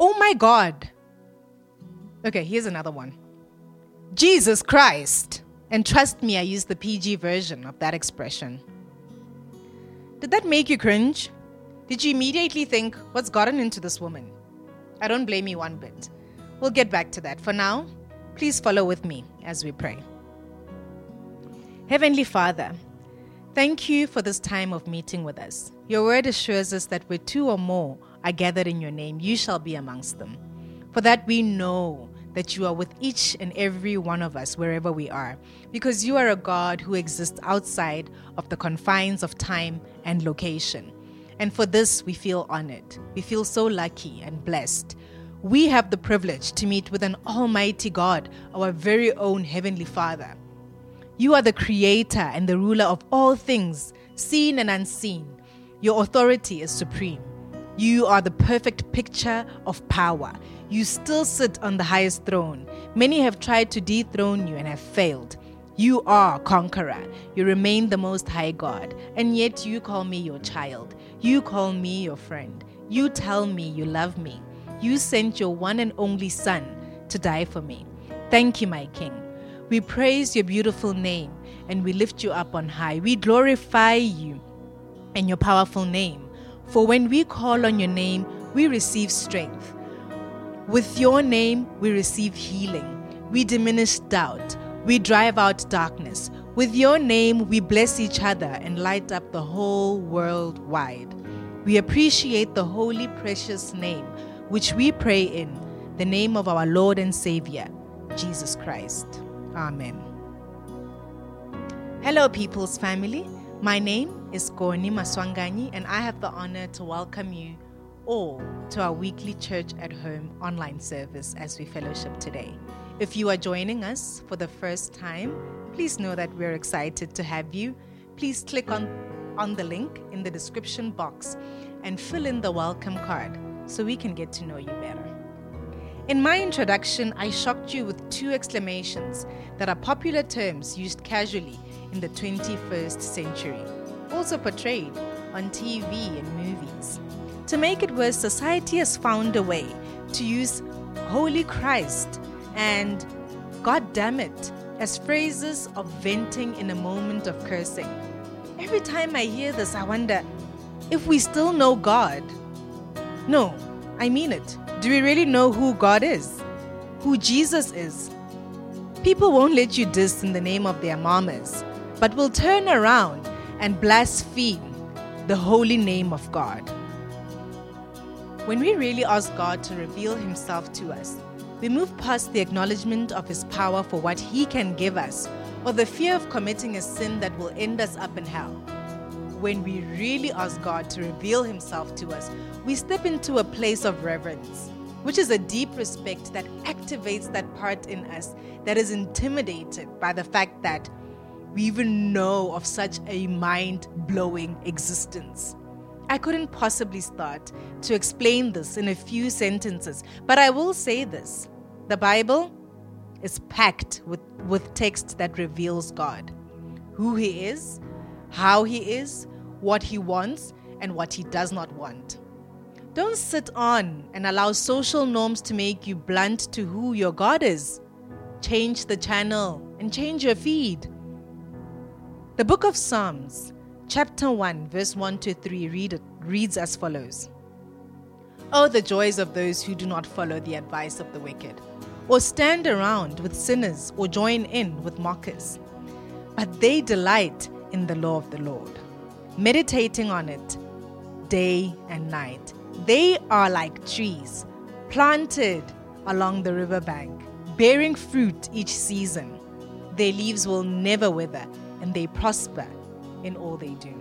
Oh my God. Okay, here's another one. Jesus Christ. And trust me, I used the PG version of that expression. Did that make you cringe? Did you immediately think, what's gotten into this woman? I don't blame you one bit. We'll get back to that. For now, please follow with me as we pray. Heavenly Father, thank you for this time of meeting with us. Your word assures us that where two or more are gathered in your name, you shall be amongst them. For that we know that you are with each and every one of us wherever we are, because you are a God who exists outside of the confines of time and location. And for this, we feel honored. We feel so lucky and blessed. We have the privilege to meet with an Almighty God, our very own Heavenly Father. You are the creator and the ruler of all things, seen and unseen. Your authority is supreme. You are the perfect picture of power. You still sit on the highest throne. Many have tried to dethrone you and have failed. You are conqueror. You remain the most high God, and yet you call me your child. You call me your friend. You tell me you love me. You sent your one and only Son to die for me. Thank you, my King. We praise your beautiful name and we lift you up on high. We glorify you and your powerful name. For when we call on your name, we receive strength. With your name, we receive healing. We diminish doubt. We drive out darkness. With your name, we bless each other and light up the whole world wide. We appreciate the holy, precious name, which we pray in the name of our Lord and Savior, Jesus Christ. Amen. Hello, People's Family. My name is Goni Maswanganyi, and I have the honor to welcome you all to our weekly Church at Home online service as we fellowship today. If you are joining us for the first time, please know that we're excited to have you. Please click on, on the link in the description box and fill in the welcome card so we can get to know you better. In my introduction, I shocked you with two exclamations that are popular terms used casually in the 21st century, also portrayed on TV and movies. To make it worse, society has found a way to use Holy Christ and God damn it as phrases of venting in a moment of cursing. Every time I hear this, I wonder if we still know God. No, I mean it. Do we really know who God is? Who Jesus is? People won't let you diss in the name of their mamas, but will turn around and blaspheme the holy name of God. When we really ask God to reveal Himself to us, we move past the acknowledgement of His power for what He can give us, or the fear of committing a sin that will end us up in hell. When we really ask God to reveal Himself to us, we step into a place of reverence, which is a deep respect that activates that part in us that is intimidated by the fact that we even know of such a mind blowing existence. I couldn't possibly start to explain this in a few sentences, but I will say this the Bible is packed with, with text that reveals God who He is, how He is, what He wants, and what He does not want. Don't sit on and allow social norms to make you blunt to who your God is. Change the channel and change your feed. The book of Psalms chapter 1, verse 1 to 3 read, reads as follows Oh, the joys of those who do not follow the advice of the wicked, or stand around with sinners, or join in with mockers. But they delight in the law of the Lord, meditating on it day and night. They are like trees planted along the riverbank, bearing fruit each season. Their leaves will never wither, and they prosper in all they do.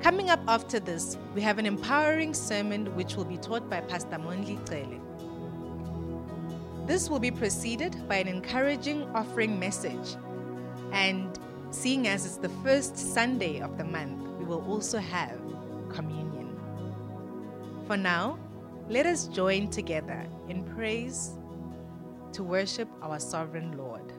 Coming up after this, we have an empowering sermon which will be taught by Pastor Monli Tsele. This will be preceded by an encouraging offering message. And seeing as it's the first Sunday of the month, will also have communion. For now, let us join together in praise to worship our sovereign Lord.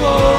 Oh.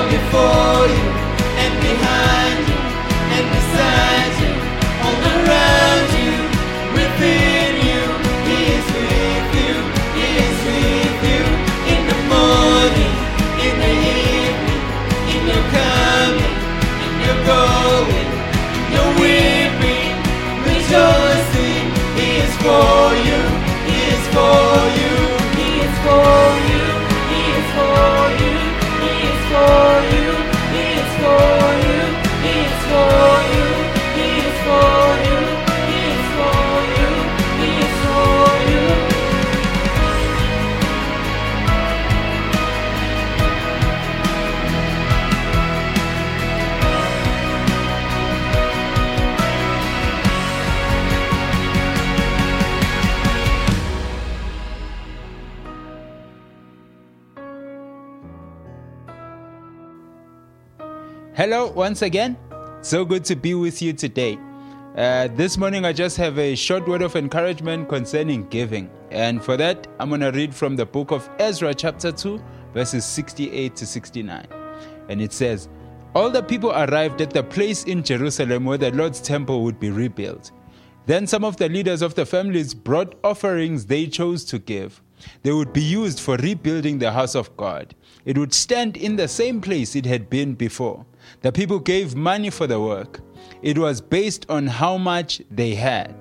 hope for. Hello, once again. So good to be with you today. Uh, this morning, I just have a short word of encouragement concerning giving. And for that, I'm going to read from the book of Ezra, chapter 2, verses 68 to 69. And it says, All the people arrived at the place in Jerusalem where the Lord's temple would be rebuilt. Then some of the leaders of the families brought offerings they chose to give. They would be used for rebuilding the house of God. It would stand in the same place it had been before. The people gave money for the work. It was based on how much they had.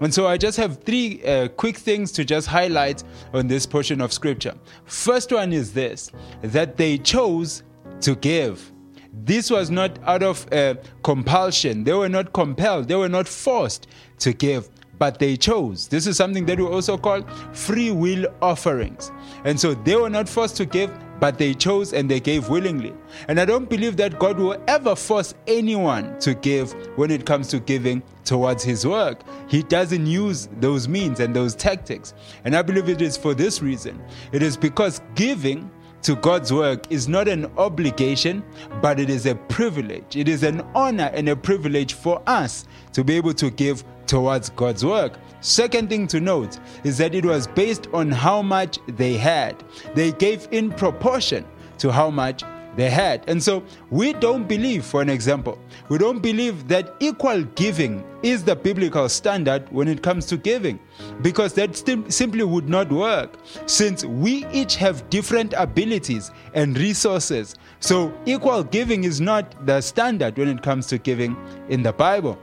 And so I just have three uh, quick things to just highlight on this portion of scripture. First one is this that they chose to give. This was not out of uh, compulsion. They were not compelled. They were not forced to give, but they chose. This is something that we also call free will offerings. And so they were not forced to give, but they chose and they gave willingly. And I don't believe that God will ever force anyone to give when it comes to giving towards His work. He doesn't use those means and those tactics. And I believe it is for this reason it is because giving to God's work is not an obligation, but it is a privilege. It is an honor and a privilege for us to be able to give towards God's work. Second thing to note is that it was based on how much they had. They gave in proportion to how much they had. And so we don't believe, for an example, we don't believe that equal giving is the biblical standard when it comes to giving, because that sim- simply would not work, since we each have different abilities and resources. So equal giving is not the standard when it comes to giving in the Bible.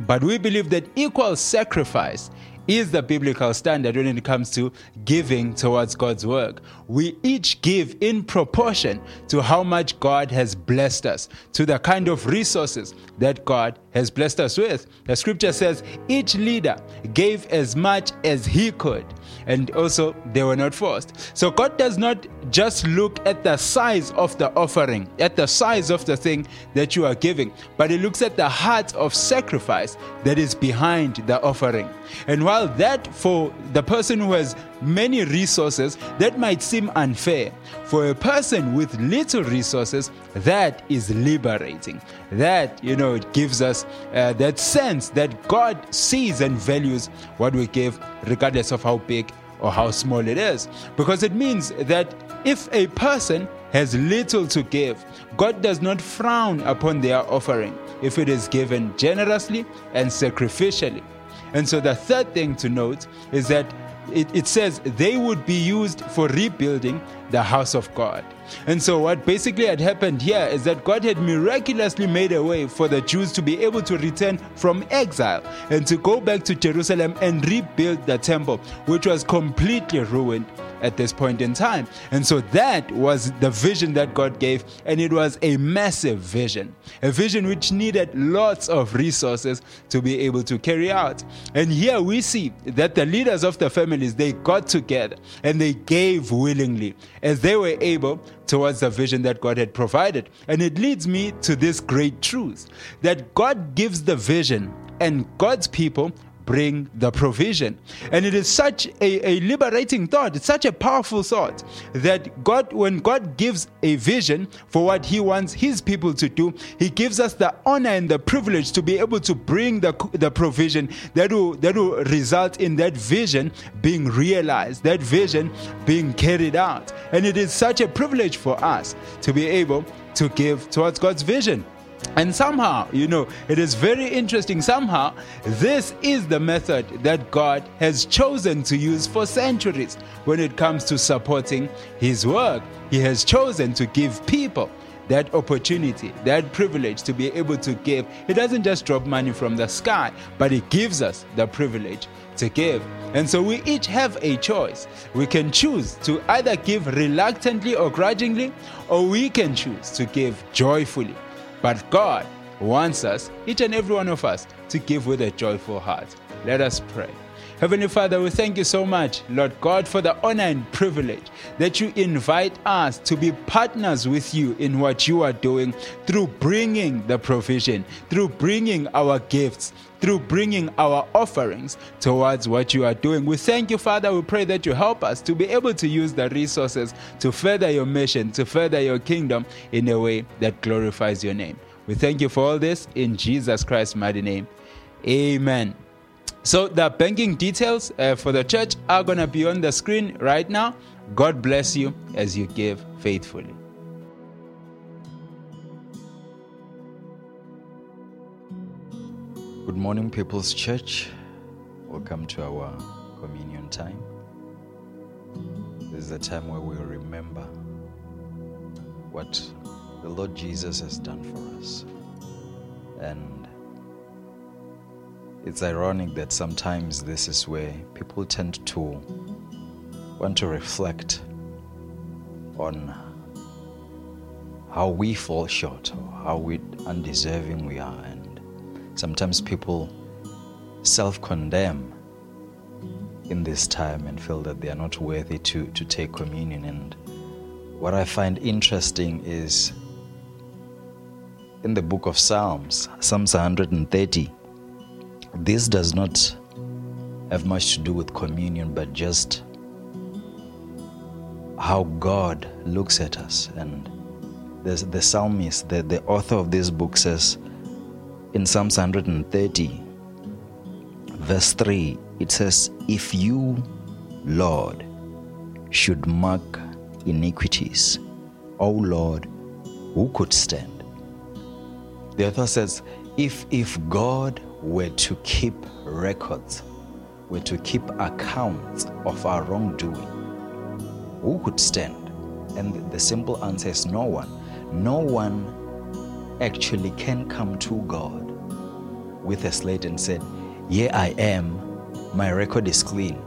But we believe that equal sacrifice is the biblical standard when it comes to giving towards God's work. We each give in proportion to how much God has blessed us, to the kind of resources that God has blessed us with. The scripture says each leader gave as much as he could, and also they were not forced. So God does not just look at the size of the offering, at the size of the thing that you are giving, but He looks at the heart of sacrifice that is behind the offering. And while that, for the person who has many resources, that might seem unfair, for a person with little resources, that is liberating. That, you know, it gives us uh, that sense that God sees and values what we give, regardless of how big or how small it is. Because it means that if a person has little to give, God does not frown upon their offering if it is given generously and sacrificially. And so the third thing to note is that it, it, says they would be used for rebuilding the house of God. And so, what basically had happened here is that God had miraculously made a way for the Jews to be able to return from exile and to go back to Jerusalem and rebuild the temple, which was completely ruined at this point in time. And so that was the vision that God gave, and it was a massive vision, a vision which needed lots of resources to be able to carry out. And here we see that the leaders of the families they got together and they gave willingly as they were able towards the vision that God had provided. And it leads me to this great truth that God gives the vision and God's people bring the provision. And it is such a, a liberating thought, it's such a powerful thought that God, when God gives a vision for what He wants His people to do, He gives us the honor and the privilege to be able to bring the, the provision that will, that will result in that vision being realized, that vision being carried out. And it is such a privilege for us to be able to give towards God's vision. And somehow, you know, it is very interesting. Somehow, this is the method that God has chosen to use for centuries when it comes to supporting His work. He has chosen to give people that opportunity, that privilege to be able to give. He doesn't just drop money from the sky, but He gives us the privilege to give. And so we each have a choice. We can choose to either give reluctantly or grudgingly, or we can choose to give joyfully. But God wants us, each and every one of us, to give with a joyful heart. Let us pray. Heavenly Father, we thank you so much, Lord God, for the honor and privilege that you invite us to be partners with you in what you are doing through bringing the provision, through bringing our gifts, through bringing our offerings towards what you are doing. We thank you, Father. We pray that you help us to be able to use the resources to further your mission, to further your kingdom in a way that glorifies your name. We thank you for all this in Jesus Christ's mighty name. Amen. So the banking details uh, for the church are going to be on the screen right now. God bless you as you give faithfully. Good morning, People's Church. Welcome to our communion time. This is a time where we remember what the Lord Jesus has done for us. And it's ironic that sometimes this is where people tend to want to reflect on how we fall short or how we undeserving we are sometimes people self-condemn in this time and feel that they are not worthy to, to take communion and what i find interesting is in the book of psalms psalms 130 this does not have much to do with communion, but just how God looks at us. And the, the psalmist, the, the author of this book says in Psalms 130, verse 3, it says, If you, Lord, should mark iniquities, O Lord, who could stand? The author says, if, if God were to keep records, were to keep accounts of our wrongdoing, who could stand? And the simple answer is no one. No one actually can come to God with a slate and said, Here I am, my record is clean.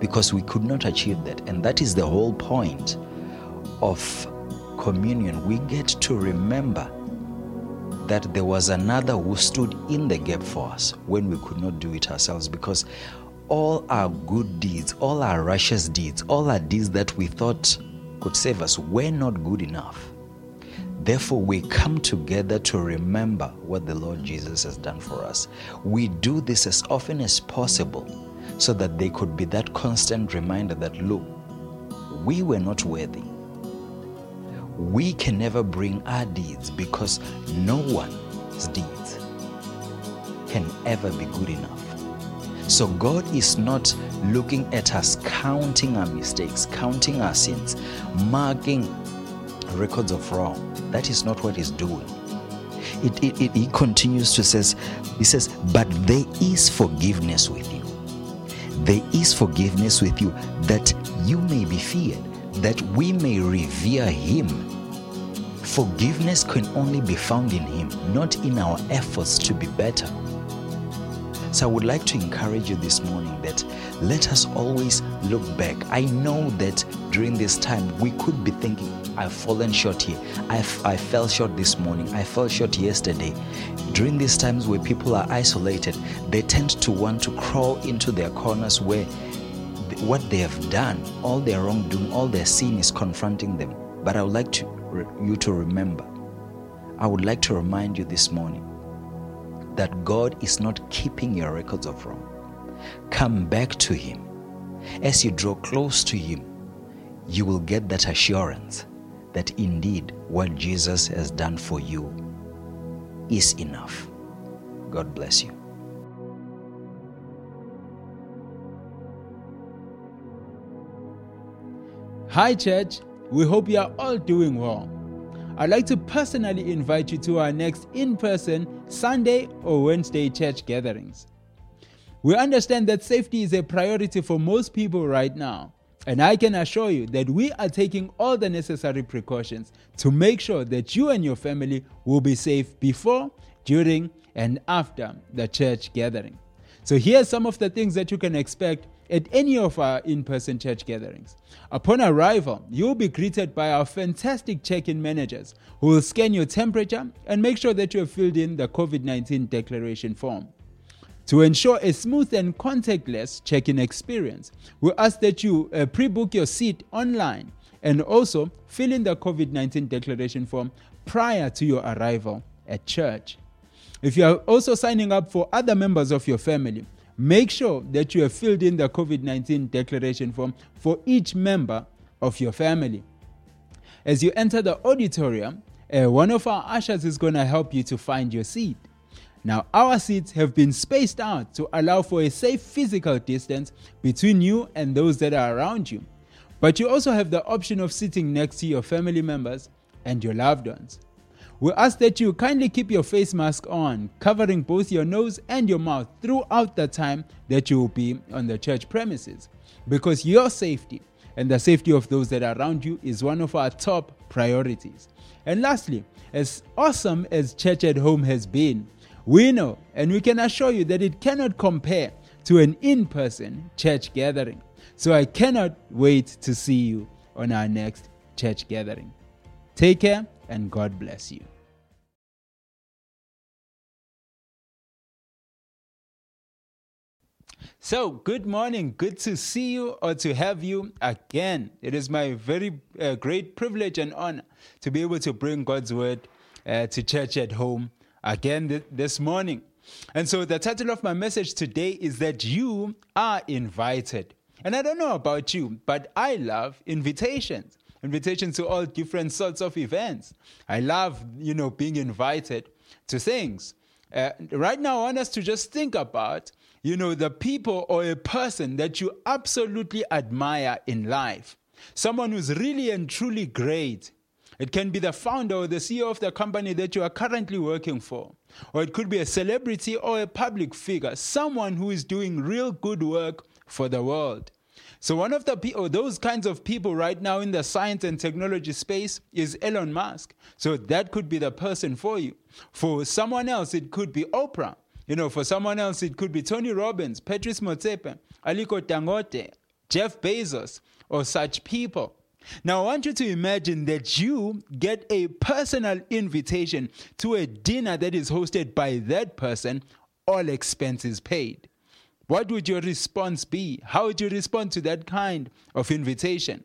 Because we could not achieve that. And that is the whole point of communion. We get to remember that there was another who stood in the gap for us when we could not do it ourselves because all our good deeds, all our righteous deeds, all our deeds that we thought could save us were not good enough. Therefore, we come together to remember what the Lord Jesus has done for us. We do this as often as possible so that they could be that constant reminder that, look, we were not worthy we can never bring our deeds because no one's deeds can ever be good enough. So God is not looking at us counting our mistakes, counting our sins, marking records of wrong. That is not what He's doing. It, it, it, he continues to says, he says, but there is forgiveness with you. There is forgiveness with you that you may be feared that we may revere Him. Forgiveness can only be found in Him, not in our efforts to be better. So I would like to encourage you this morning that let us always look back. I know that during this time we could be thinking, I've fallen short here. I've, I fell short this morning. I fell short yesterday. During these times where people are isolated, they tend to want to crawl into their corners where what they have done, all their wrongdoing, all their sin is confronting them. But I would like to, you to remember, I would like to remind you this morning that God is not keeping your records of wrong. Come back to Him. As you draw close to Him, you will get that assurance that indeed what Jesus has done for you is enough. God bless you. Hi, church. We hope you are all doing well. I'd like to personally invite you to our next in person Sunday or Wednesday church gatherings. We understand that safety is a priority for most people right now, and I can assure you that we are taking all the necessary precautions to make sure that you and your family will be safe before, during, and after the church gathering. So here are some of the things that you can expect at any of our in-person church gatherings. Upon arrival, you'll be greeted by our fantastic check-in managers who will scan your temperature and make sure that you have filled in the COVID-19 declaration form. To ensure a smooth and contactless check-in experience, we ask that you uh, pre-book your seat online and also fill in the COVID-19 declaration form prior to your arrival at church. If you are also signing up for other members of your family, make sure that you have filled in the COVID 19 declaration form for each member of your family. As you enter the auditorium, uh, one of our ushers is going to help you to find your seat. Now, our seats have been spaced out to allow for a safe physical distance between you and those that are around you. But you also have the option of sitting next to your family members and your loved ones. We ask that you kindly keep your face mask on, covering both your nose and your mouth throughout the time that you will be on the church premises, because your safety and the safety of those that are around you is one of our top priorities. And lastly, as awesome as Church at Home has been, we know and we can assure you that it cannot compare to an in person church gathering. So I cannot wait to see you on our next church gathering. Take care and God bless you. So, good morning. Good to see you or to have you again. It is my very uh, great privilege and honor to be able to bring God's word uh, to church at home again th- this morning. And so, the title of my message today is that you are invited. And I don't know about you, but I love invitations. Invitations to all different sorts of events. I love, you know, being invited to things. Uh, right now, I want us to just think about you know, the people or a person that you absolutely admire in life. Someone who's really and truly great. It can be the founder or the CEO of the company that you are currently working for. Or it could be a celebrity or a public figure, someone who is doing real good work for the world. So one of the people, those kinds of people right now in the science and technology space is Elon Musk. So that could be the person for you. For someone else, it could be Oprah. You know, for someone else, it could be Tony Robbins, Patrice Motsepe, Aliko Dangote, Jeff Bezos, or such people. Now, I want you to imagine that you get a personal invitation to a dinner that is hosted by that person, all expenses paid. What would your response be? How would you respond to that kind of invitation?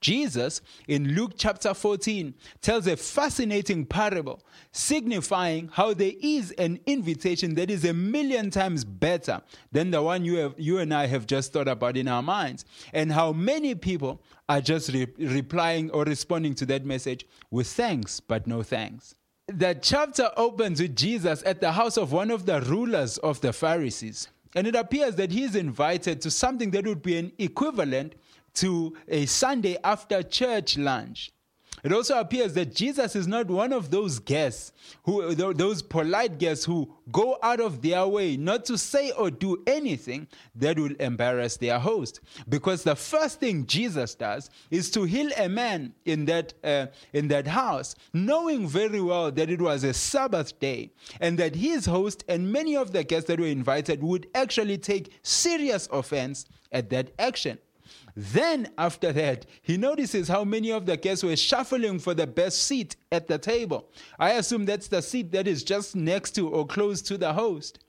Jesus, in Luke chapter 14, tells a fascinating parable signifying how there is an invitation that is a million times better than the one you, have, you and I have just thought about in our minds, and how many people are just re- replying or responding to that message with thanks, but no thanks. The chapter opens with Jesus at the house of one of the rulers of the Pharisees. And it appears that he is invited to something that would be an equivalent to a Sunday after church lunch. It also appears that Jesus is not one of those guests who those polite guests who go out of their way not to say or do anything that will embarrass their host. Because the first thing Jesus does is to heal a man in that uh, in that house, knowing very well that it was a Sabbath day and that his host and many of the guests that were invited would actually take serious offense at that action. Then, after that, he notices how many of the guests were shuffling for the best seat at the table. I assume that's the seat that is just next to or close to the host.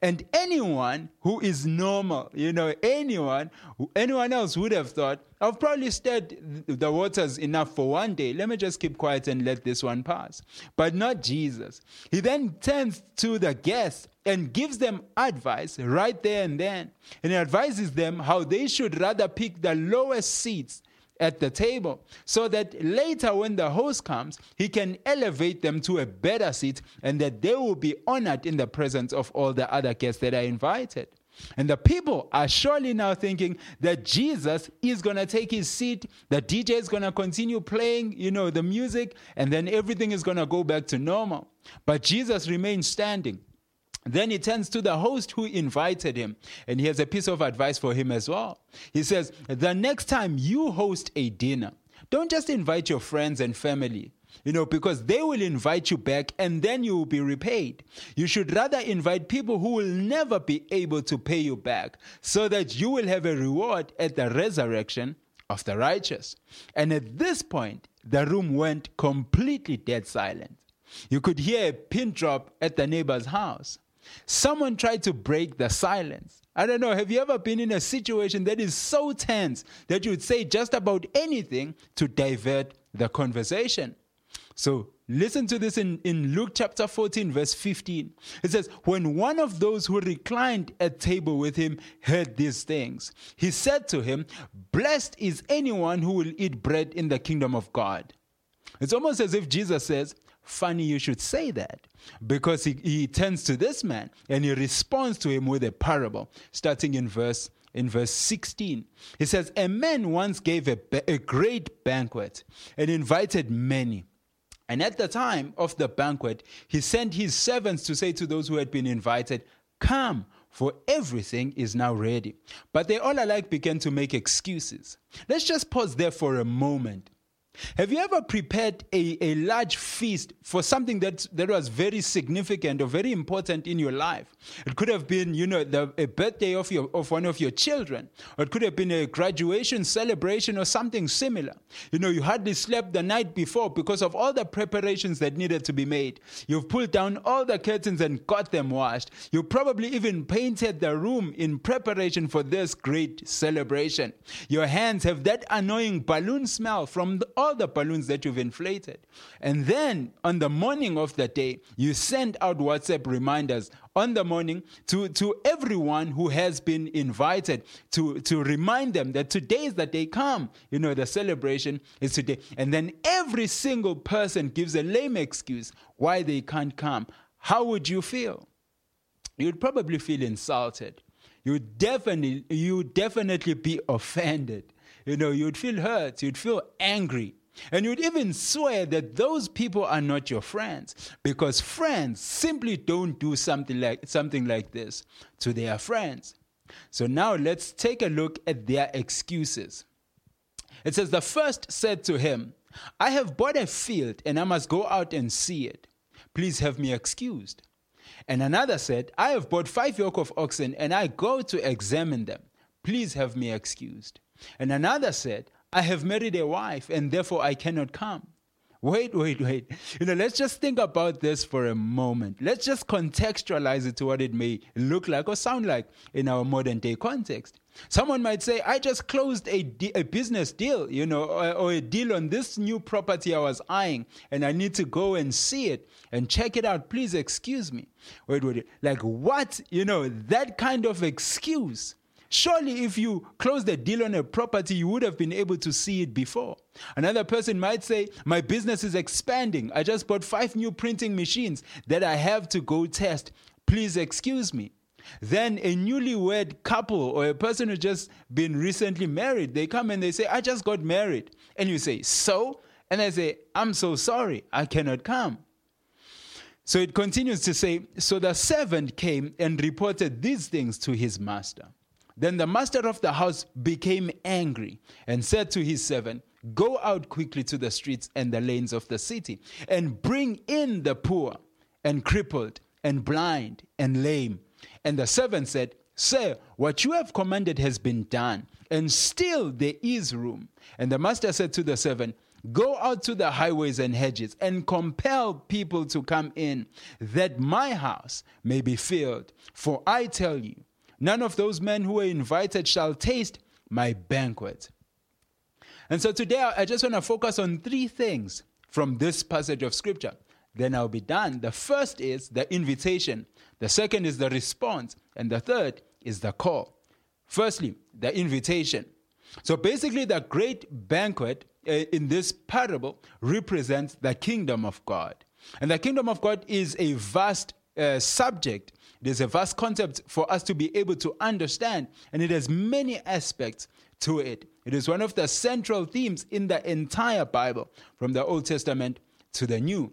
And anyone who is normal, you know, anyone, anyone else would have thought, I've probably stirred the waters enough for one day. Let me just keep quiet and let this one pass. But not Jesus. He then turns to the guests and gives them advice right there and then. And advises them how they should rather pick the lowest seats at the table so that later when the host comes he can elevate them to a better seat and that they will be honored in the presence of all the other guests that are invited and the people are surely now thinking that Jesus is going to take his seat, the DJ is going to continue playing, you know, the music, and then everything is going to go back to normal. But Jesus remains standing. Then he turns to the host who invited him, and he has a piece of advice for him as well. He says, The next time you host a dinner, don't just invite your friends and family. you know, because they will invite you back and then you will be repaid. You should rather invite people who will never be able to pay you back so that you will have a reward at the resurrection of the righteous. And at this point, the room went completely dead silent. You could hear a pin drop at the neighbor's house. Someone tried to break the silence. I don't know, have you ever been in a situation that is so tense that you would say just about anything to divert the conversation? So listen to this in, in Luke chapter 14, verse 15. It says, When one of those who reclined at table with him heard these things, he said to him, Blessed is anyone who will eat bread in the kingdom of God. It's almost as if Jesus says, Funny you should say that. Because he, he turns to this man and he responds to him with a parable, starting in verse in verse 16. He says, A man once gave a, a great banquet and invited many. And at the time of the banquet, he sent his servants to say to those who had been invited, Come, for everything is now ready. But they all alike began to make excuses. Let's just pause there for a moment. Have you ever prepared a, a large feast for something that, that was very significant or very important in your life? It could have been, you know, the, a birthday of, your, of one of your children, or it could have been a graduation celebration or something similar. You know, you hardly slept the night before because of all the preparations that needed to be made. You've pulled down all the curtains and got them washed. You probably even painted the room in preparation for this great celebration. Your hands have that annoying balloon smell from the, all the balloons that you've inflated. And then on the morning of the day, you send out WhatsApp reminders on the morning to, to everyone who has been invited to, to remind them that today is the day come. You know, the celebration is today. And then every single person gives a lame excuse why they can't come. How would you feel? You'd probably feel insulted. You'd definitely, you'd definitely be offended. You know, you'd feel hurt, you'd feel angry. And you'd even swear that those people are not your friends because friends simply don't do something like, something like this to their friends. So now let's take a look at their excuses. It says, The first said to him, I have bought a field and I must go out and see it. Please have me excused. And another said, I have bought five yoke of oxen and I go to examine them. Please have me excused. And another said, I have married a wife and therefore I cannot come. Wait, wait, wait. You know, let's just think about this for a moment. Let's just contextualize it to what it may look like or sound like in our modern day context. Someone might say, I just closed a, de- a business deal, you know, or, or a deal on this new property I was eyeing, and I need to go and see it and check it out. Please excuse me. Wait, wait, like what? You know, that kind of excuse Surely, if you closed a deal on a property, you would have been able to see it before. Another person might say, My business is expanding. I just bought five new printing machines that I have to go test. Please excuse me. Then a newlywed couple or a person who just been recently married, they come and they say, I just got married. And you say, So? And they say, I'm so sorry, I cannot come. So it continues to say, So the servant came and reported these things to his master. Then the master of the house became angry and said to his servant, Go out quickly to the streets and the lanes of the city and bring in the poor and crippled and blind and lame. And the servant said, Sir, what you have commanded has been done, and still there is room. And the master said to the servant, Go out to the highways and hedges and compel people to come in, that my house may be filled. For I tell you, None of those men who were invited shall taste my banquet. And so today I just want to focus on three things from this passage of scripture. Then I'll be done. The first is the invitation, the second is the response, and the third is the call. Firstly, the invitation. So basically, the great banquet uh, in this parable represents the kingdom of God. And the kingdom of God is a vast uh, subject there's a vast concept for us to be able to understand, and it has many aspects to it. It is one of the central themes in the entire Bible, from the Old Testament to the New.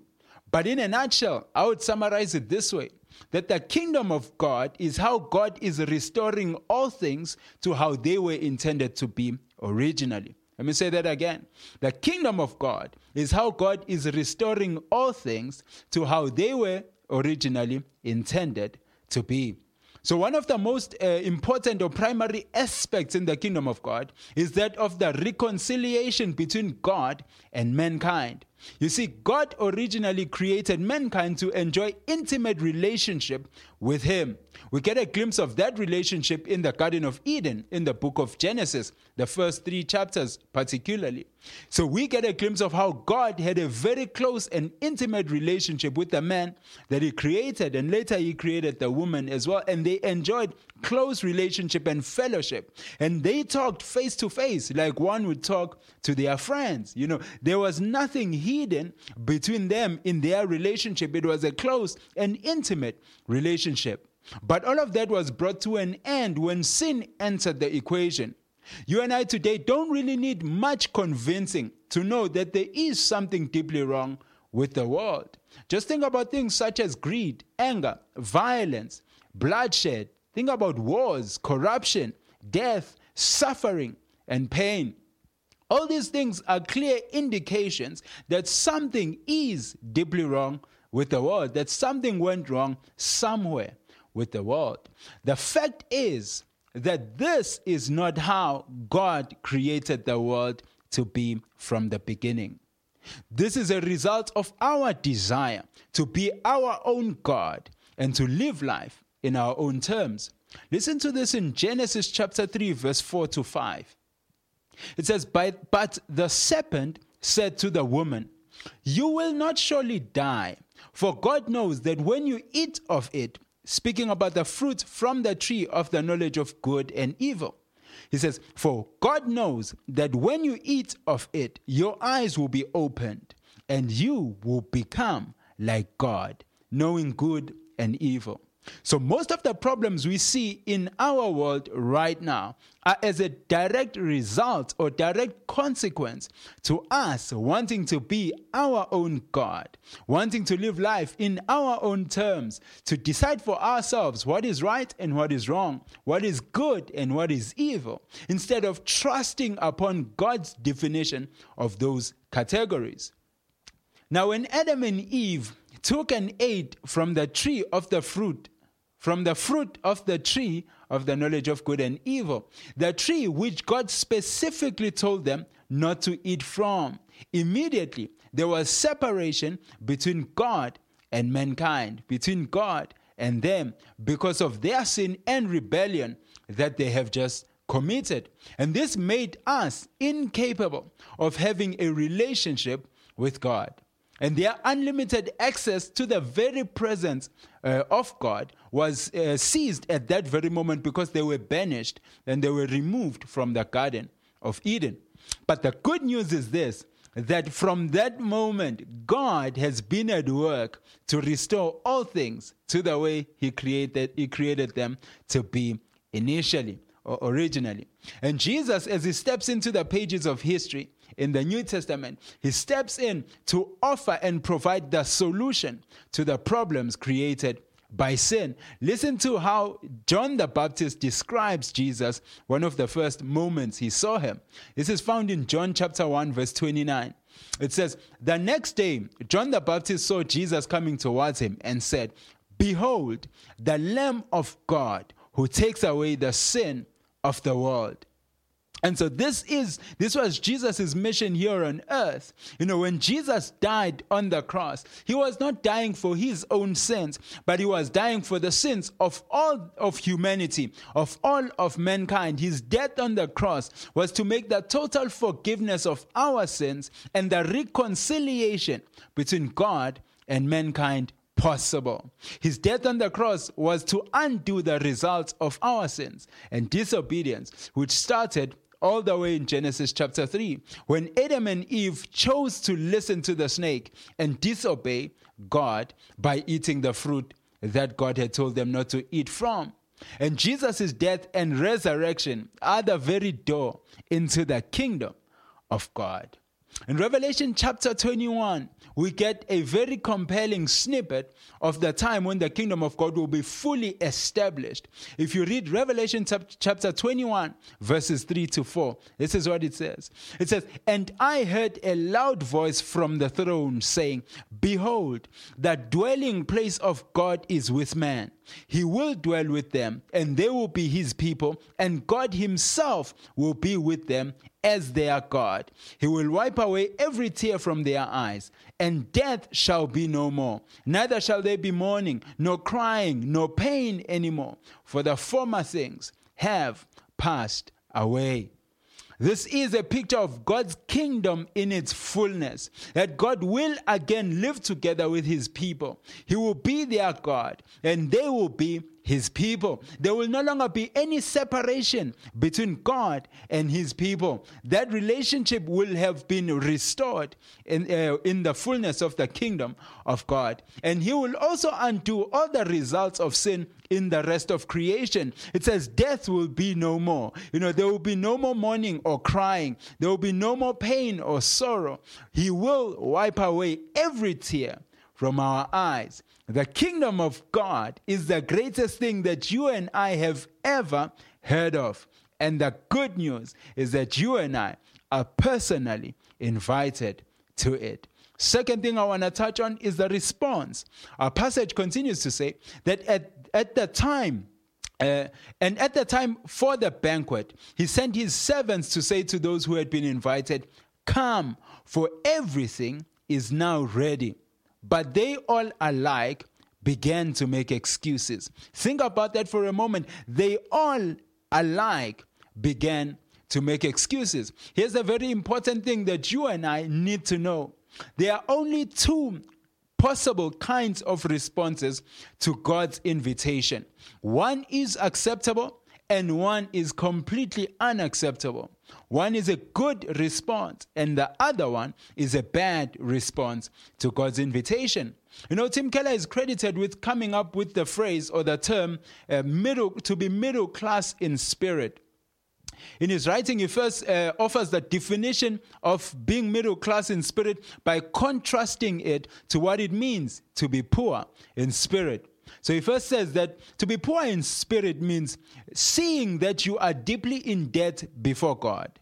But in a nutshell, I would summarize it this way that the kingdom of God is how God is restoring all things to how they were intended to be originally. Let me say that again. The kingdom of God is how God is restoring all things to how they were originally intended to be. So, one of the most uh, important or primary aspects in the kingdom of God is that of the reconciliation between God and mankind. You see, God originally created mankind to enjoy intimate relationship with Him. We get a glimpse of that relationship in the Garden of Eden in the book of Genesis, the first three chapters particularly. So we get a glimpse of how God had a very close and intimate relationship with the man that He created, and later He created the woman as well, and they enjoyed close relationship and fellowship. And they talked face to face like one would talk to their friends. You know, there was nothing hidden between them in their relationship. It was a close and intimate relationship. But all of that was brought to an end when sin entered the equation. You and I today don't really need much convincing to know that there is something deeply wrong with the world. Just think about things such as greed, anger, violence, bloodshed. Think about wars, corruption, death, suffering, and pain. All these things are clear indications that something is deeply wrong with the world, that something went wrong somewhere with the world. The fact is that this is not how God created the world to be from the beginning. This is a result of our desire to be our own God and to live life in our own terms. Listen to this in Genesis chapter 3, verse 4 to 5. It says, But, but the serpent said to the woman, You will not surely die, for God knows that when you eat of it, speaking about the fruit from the tree of the knowledge of good and evil. He says, For God knows that when you eat of it, your eyes will be opened, and you will become like God, knowing good and evil. So, most of the problems we see in our world right now are as a direct result or direct consequence to us wanting to be our own God, wanting to live life in our own terms, to decide for ourselves what is right and what is wrong, what is good and what is evil, instead of trusting upon God's definition of those categories. Now, when Adam and Eve took and ate from the tree of the fruit from the fruit of the tree of the knowledge of good and evil, the tree which God specifically told them not to eat from. Immediately, there was separation between God and mankind, between God and them, because of their sin and rebellion that they have just committed. And this made us incapable of having a relationship with God and their unlimited access to the very presence uh, of God was uh, seized at that very moment because they were banished and they were removed from the Garden of Eden. But the good news is this that from that moment, God has been at work to restore all things to the way He created, he created them to be initially or originally. And Jesus, as He steps into the pages of history, in the New Testament, he steps in to offer and provide the solution to the problems created by sin. Listen to how John the Baptist describes Jesus one of the first moments he saw him. This is found in John chapter 1 verse 29. It says, "The next day John the Baptist saw Jesus coming towards him and said, behold, the lamb of God who takes away the sin of the world." And so this is this was Jesus' mission here on earth. You know, when Jesus died on the cross, he was not dying for his own sins, but he was dying for the sins of all of humanity, of all of mankind. His death on the cross was to make the total forgiveness of our sins and the reconciliation between God and mankind possible. His death on the cross was to undo the results of our sins and disobedience, which started all the way in Genesis chapter 3, when Adam and Eve chose to listen to the snake and disobey God by eating the fruit that God had told them not to eat from. And Jesus' death and resurrection are the very door into the kingdom of God. In Revelation chapter 21, we get a very compelling snippet of the time when the kingdom of God will be fully established. If you read Revelation chapter 21, verses 3 to 4, this is what it says. It says, And I heard a loud voice from the throne saying, Behold, the dwelling place of God is with man. He will dwell with them, and they will be his people, and God himself will be with them as their God. He will wipe away every tear from their eyes, and death shall be no more. Neither shall there be mourning, nor crying, nor pain anymore, for the former things have passed away. This is a picture of God's kingdom in its fullness. That God will again live together with his people. He will be their God, and they will be his people. There will no longer be any separation between God and his people. That relationship will have been restored in, uh, in the fullness of the kingdom of God. And he will also undo all the results of sin in the rest of creation. It says, Death will be no more. You know, there will be no more mourning or crying, there will be no more pain or sorrow. He will wipe away every tear from our eyes. The kingdom of God is the greatest thing that you and I have ever heard of. And the good news is that you and I are personally invited to it. Second thing I want to touch on is the response. Our passage continues to say that at, at the time, uh, and at the time for the banquet, he sent his servants to say to those who had been invited, Come, for everything is now ready. But they all alike began to make excuses. Think about that for a moment. They all alike began to make excuses. Here's a very important thing that you and I need to know there are only two possible kinds of responses to God's invitation one is acceptable, and one is completely unacceptable. One is a good response, and the other one is a bad response to God's invitation. You know, Tim Keller is credited with coming up with the phrase or the term uh, middle to be middle class in spirit. In his writing, he first uh, offers the definition of being middle class in spirit by contrasting it to what it means to be poor in spirit. So he first says that to be poor in spirit means seeing that you are deeply in debt before God.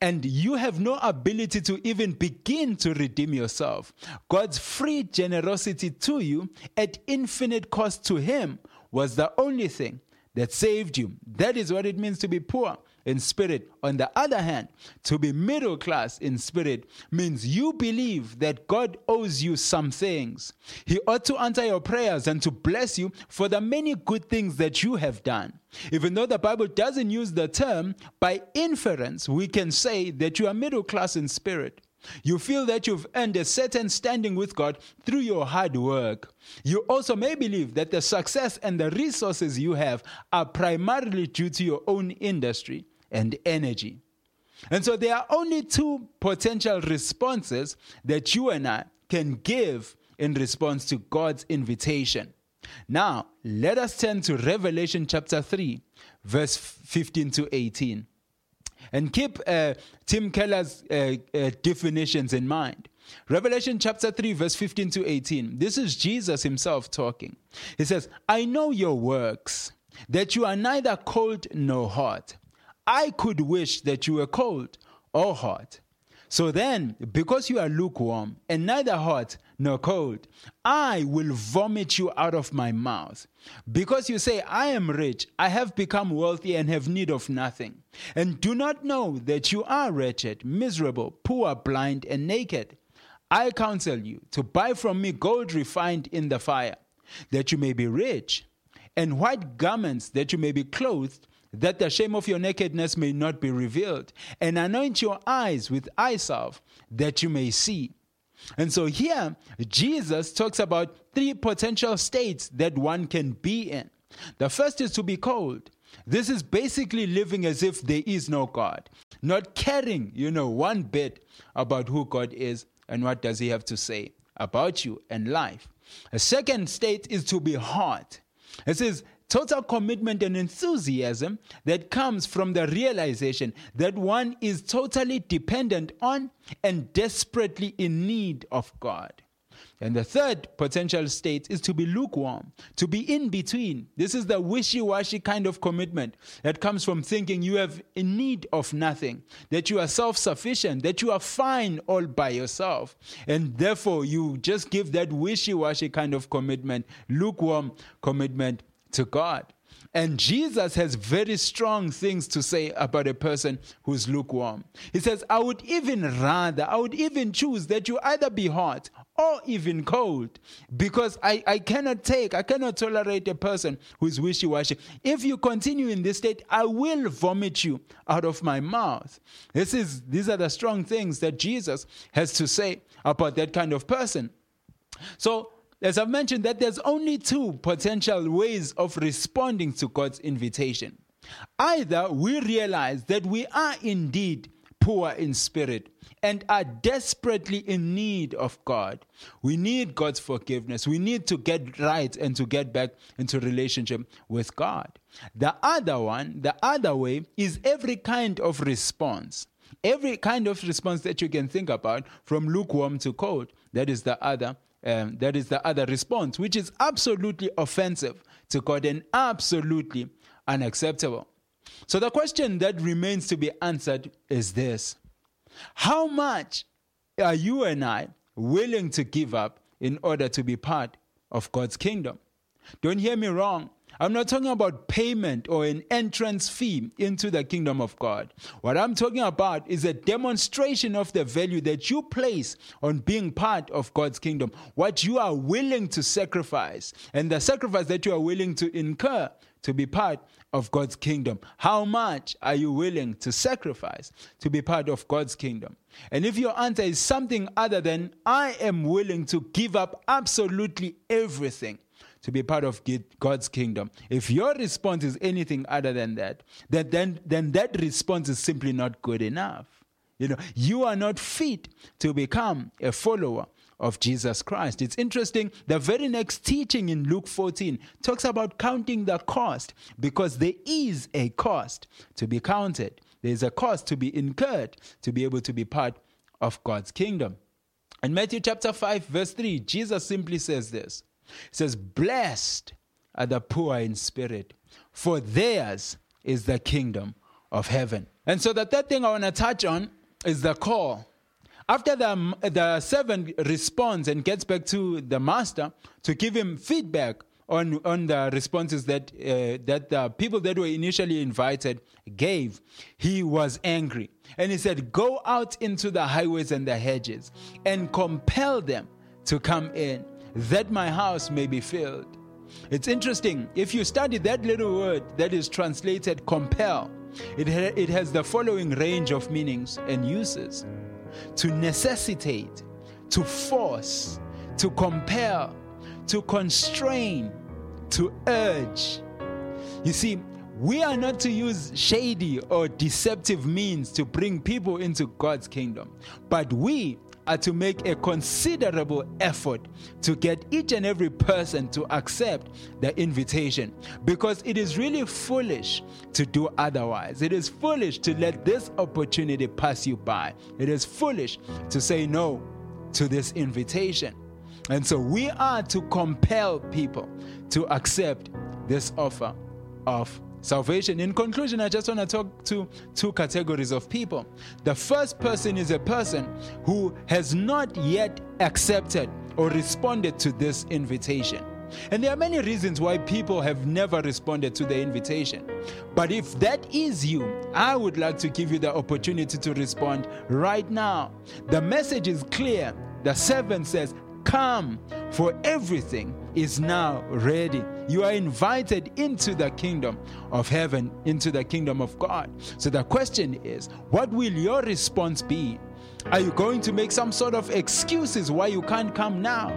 And you have no ability to even begin to redeem yourself. God's free generosity to you at infinite cost to Him was the only thing that saved you. That is what it means to be poor in spirit. On the other hand, to be middle class in spirit means you believe that God owes you some things. He ought to answer your prayers and to bless you for the many good things that you have done. Even though the Bible doesn't use the term, by inference, we can say that you are middle class in spirit. You feel that you've earned a certain standing with God through your hard work. You also may believe that the success and the resources you have are primarily due to your own industry and energy. And so there are only two potential responses that you and I can give in response to God's invitation. Now, let us turn to Revelation chapter 3, verse 15 to 18. And keep uh, Tim Keller's uh, uh, definitions in mind. Revelation chapter 3, verse 15 to 18. This is Jesus himself talking. He says, I know your works, that you are neither cold nor hot. I could wish that you were cold or hot. So then, because you are lukewarm and neither hot nor cold, I will vomit you out of my mouth. Because you say, I am rich, I have become wealthy and have need of nothing, and do not know that you are wretched, miserable, poor, blind, and naked. I counsel you to buy from me gold refined in the fire, that you may be rich, and white garments that you may be clothed that the shame of your nakedness may not be revealed, and anoint your eyes with eye salve, that you may see. And so here, Jesus talks about three potential states that one can be in. The first is to be cold. This is basically living as if there is no God, not caring, you know, one bit about who God is and what does he have to say about you and life. A second state is to be hot. It says total commitment and enthusiasm that comes from the realization that one is totally dependent on and desperately in need of God. And the third potential state is to be lukewarm, to be in between. This is the wishy washy kind of commitment that comes from thinking you have in need of nothing, that you are self sufficient, that you are fine all by yourself. And therefore, you just give that wishy washy kind of commitment, lukewarm commitment to God. And Jesus has very strong things to say about a person who's lukewarm. He says, I would even rather, I would even choose that you either be hot or even cold because I, I cannot take, I cannot tolerate a person who's wishy washy. If you continue in this state, I will vomit you out of my mouth. This is, these are the strong things that Jesus has to say about that kind of person. So as I've mentioned, that there's only two potential ways of responding to God's invitation. Either we realize that we are indeed poor in spirit and are desperately in need of God. We need God's forgiveness. We need to get right and to get back into relationship with God. The other one, the other way, is every kind of response. Every kind of response that you can think about, from lukewarm to cold, that is the other um, that is the other response, which is absolutely offensive to God and absolutely unacceptable. So the question that remains to be answered is this How much are you and I willing to give up in order to be part of God's kingdom? Don't hear me wrong. I'm not talking about payment or an entrance fee into the kingdom of God. What I'm talking about is a demonstration of the value that you place on being part of God's kingdom, what you are willing to sacrifice, and the sacrifice that you are willing to incur to be part of God's kingdom. How much are you willing to sacrifice to be part of God's kingdom? And if your answer is something other than, I am willing to give up absolutely everything to be part of God's kingdom. If your response is anything other than that, then, then, that response is simply not good enough. You know, you are not fit to become a follower of Jesus Christ. It's interesting, the very next teaching in Luke 14 talks about counting the cost because there is a cost to be counted. There's a cost to be incurred to be able to be part of God's kingdom. In Matthew chapter 5, verse 3, Jesus simply says this it says, Blessed are the poor in spirit, for theirs is the kingdom of heaven. And so the third thing I want to touch on is the call. After the, the servant responds and gets back to the master to give him feedback on, on the responses that, uh, that the people that were initially invited gave, he was angry. And he said, Go out into the highways and the hedges and compel them to come in that my house may be filled. It's interesting. If you study that little word that is translated compel, it, ha- it has the following range of meanings and uses to necessitate, to force, to compel, to constrain, to urge. You see, we are not to use shady or deceptive means to bring people into God's kingdom, but we are to make a considerable effort to get each and every person to accept the invitation because it is really foolish to do otherwise. It is foolish to let this opportunity pass you by. It is foolish to say no to this invitation. And so we are to compel people to accept this offer of salvation. In conclusion, I just want to talk to two categories of people. The first person is a person who has not yet accepted or responded to this invitation. And there are many reasons why people have never responded to the invitation. But if that is you, I would like to give you the opportunity to respond right now. The message is clear. The servant says, Come, for everything is now ready. You are invited into the kingdom of heaven, into the kingdom of God. So the question is, what will your response be? Are you going to make some sort of excuses why you can't come now?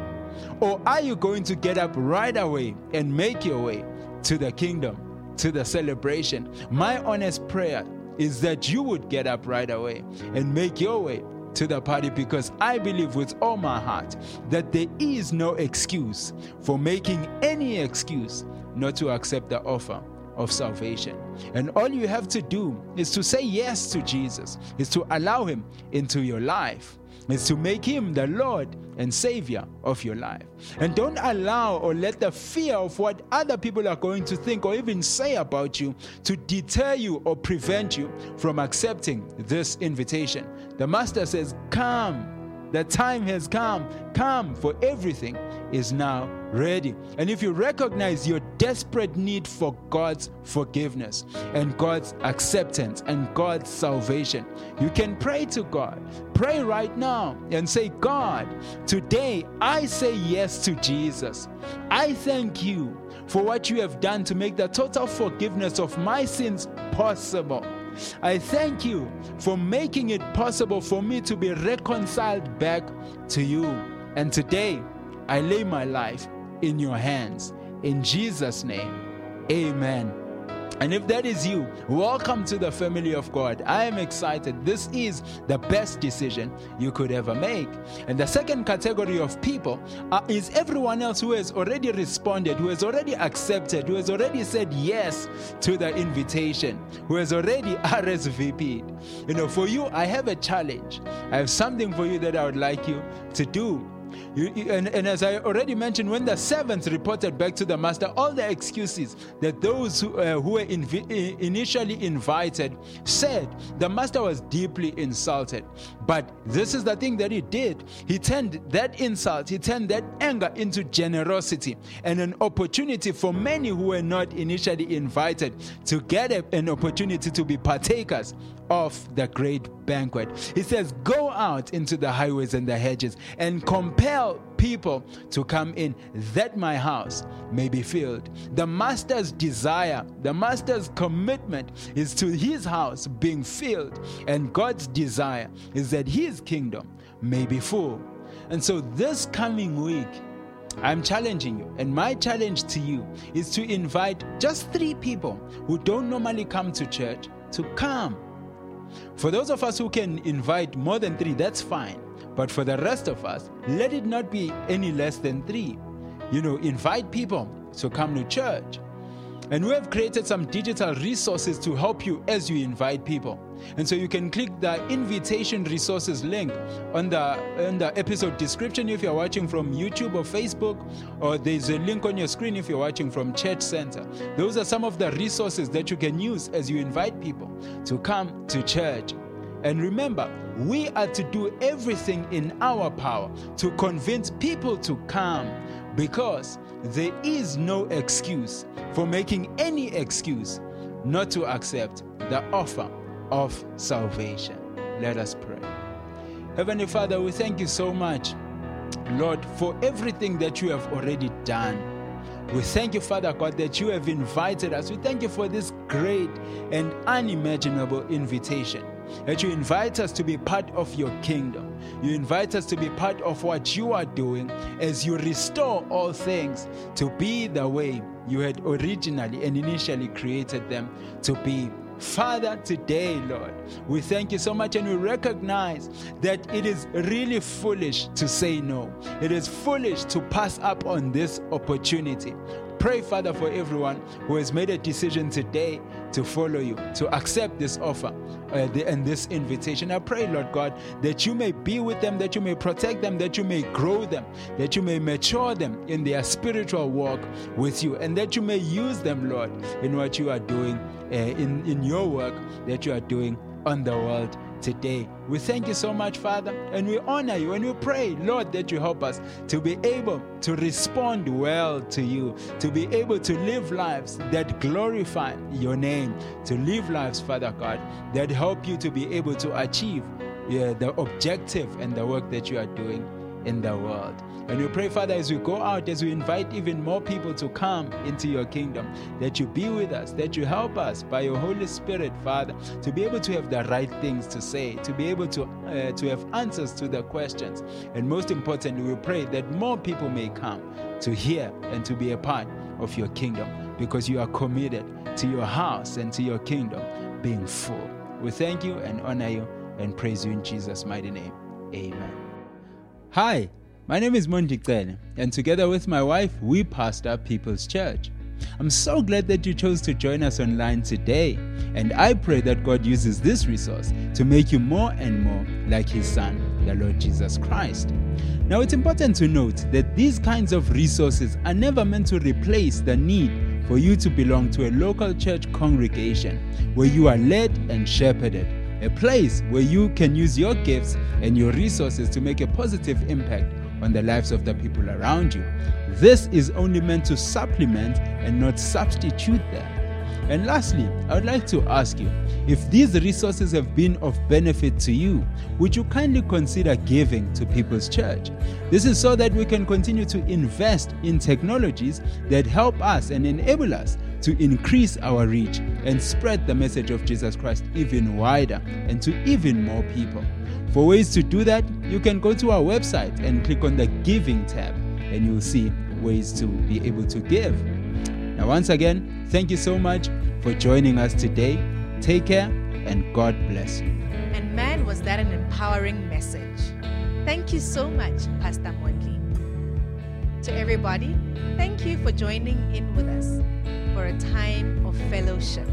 Or are you going to get up right away and make your way to the kingdom, to the celebration? My honest prayer is that you would get up right away and make your way to the party because I believe with all my heart that there is no excuse for making any excuse not to accept the offer of salvation. And all you have to do is to say yes to Jesus, is to allow him into your life, is to make him the Lord and Savior of your life. And don't allow or let the fear of what other people are going to think or even say about you to deter you or prevent you from accepting this invitation. The Master says, Come. The time has come. Come, for everything is now ready. And if you recognize your desperate need for God's forgiveness and God's acceptance and God's salvation, you can pray to God. Pray right now and say, God, today I say yes to Jesus. I thank you for what you have done to make the total forgiveness of my sins possible. I thank you for making it possible for me to be reconciled back to you. And today, I lay my life in your hands. In Jesus' name, amen. And if that is you, welcome to the family of God. I am excited. This is the best decision you could ever make. And the second category of people uh, is everyone else who has already responded, who has already accepted, who has already said yes to the invitation, who has already RSVP'd. You know, for you, I have a challenge. I have something for you that I would like you to do. You, and, and as I already mentioned, when the servants reported back to the master all the excuses that those who, uh, who were invi- i- initially invited said, the master was deeply insulted. But this is the thing that he did. He turned that insult, he turned that anger into generosity and an opportunity for many who were not initially invited to get a- an opportunity to be partakers of the great banquet. He says, Go out into the highways and the hedges and compel people to come in that my house may be filled. The master's desire, the master's commitment is to his house being filled, and God's desire is that his kingdom may be full. And so this coming week, I'm challenging you, and my challenge to you is to invite just three people who don't normally come to church to come. For those of us who can invite more than three, that's fine. But for the rest of us, let it not be any less than three. You know, invite people to come to church. And we have created some digital resources to help you as you invite people. And so you can click the invitation resources link on the on the episode description if you're watching from YouTube or Facebook, or there's a link on your screen if you're watching from Church Center. Those are some of the resources that you can use as you invite people to come to church. And remember, we are to do everything in our power to convince people to come because there is no excuse for making any excuse not to accept the offer of salvation. Let us pray. Heavenly Father, we thank you so much, Lord, for everything that you have already done. We thank you, Father God, that you have invited us. We thank you for this great and unimaginable invitation. That you invite us to be part of your kingdom. You invite us to be part of what you are doing as you restore all things to be the way you had originally and initially created them to be. Father, today, Lord, we thank you so much and we recognize that it is really foolish to say no. It is foolish to pass up on this opportunity. Pray, Father, for everyone who has made a decision today to follow you, to accept this offer uh, the, and this invitation. I pray, Lord God, that you may be with them, that you may protect them, that you may grow them, that you may mature them in their spiritual walk with you, and that you may use them, Lord, in what you are doing, uh, in, in your work that you are doing on the world today. We thank you so much, Father, and we honor you and we pray, Lord, that you help us to be able to respond well to you, to be able to live lives that glorify your name, to live lives, Father God, that help you to be able to achieve yeah, the objective and the work that you are doing in the world. And we pray, Father, as we go out, as we invite even more people to come into your kingdom, that you be with us, that you help us by your Holy Spirit, Father, to be able to have the right things to say, to be able to, uh, to have answers to the questions. And most importantly, we pray that more people may come to hear and to be a part of your kingdom because you are committed to your house and to your kingdom being full. We thank you and honor you and praise you in Jesus' mighty name. Amen. Hi, my name is Mondli Kele, and together with my wife, we pastor People's Church. I'm so glad that you chose to join us online today. And I pray that God uses this resource to make you more and more like His Son, the Lord Jesus Christ. Now, it's important to note that these kinds of resources are never meant to replace the need for you to belong to a local church congregation where you are led and shepherded, a place where you can use your gifts and your resources to make a positive impact on the lives of the people around you. This is only meant to supplement and not substitute them. And lastly, I would like to ask you if these resources have been of benefit to you, would you kindly consider giving to People's Church? This is so that we can continue to invest in technologies that help us and enable us to increase our reach and spread the message of Jesus Christ even wider and to even more people. For ways to do that, you can go to our website and click on the Giving tab, and you'll see ways to be able to give. Now, once again, thank you so much for joining us today. Take care and God bless you. And man, was that an empowering message. Thank you so much, Pastor Mondli. To everybody, thank you for joining in with us for a time of fellowship.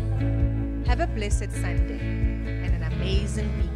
Have a blessed Sunday and an amazing week.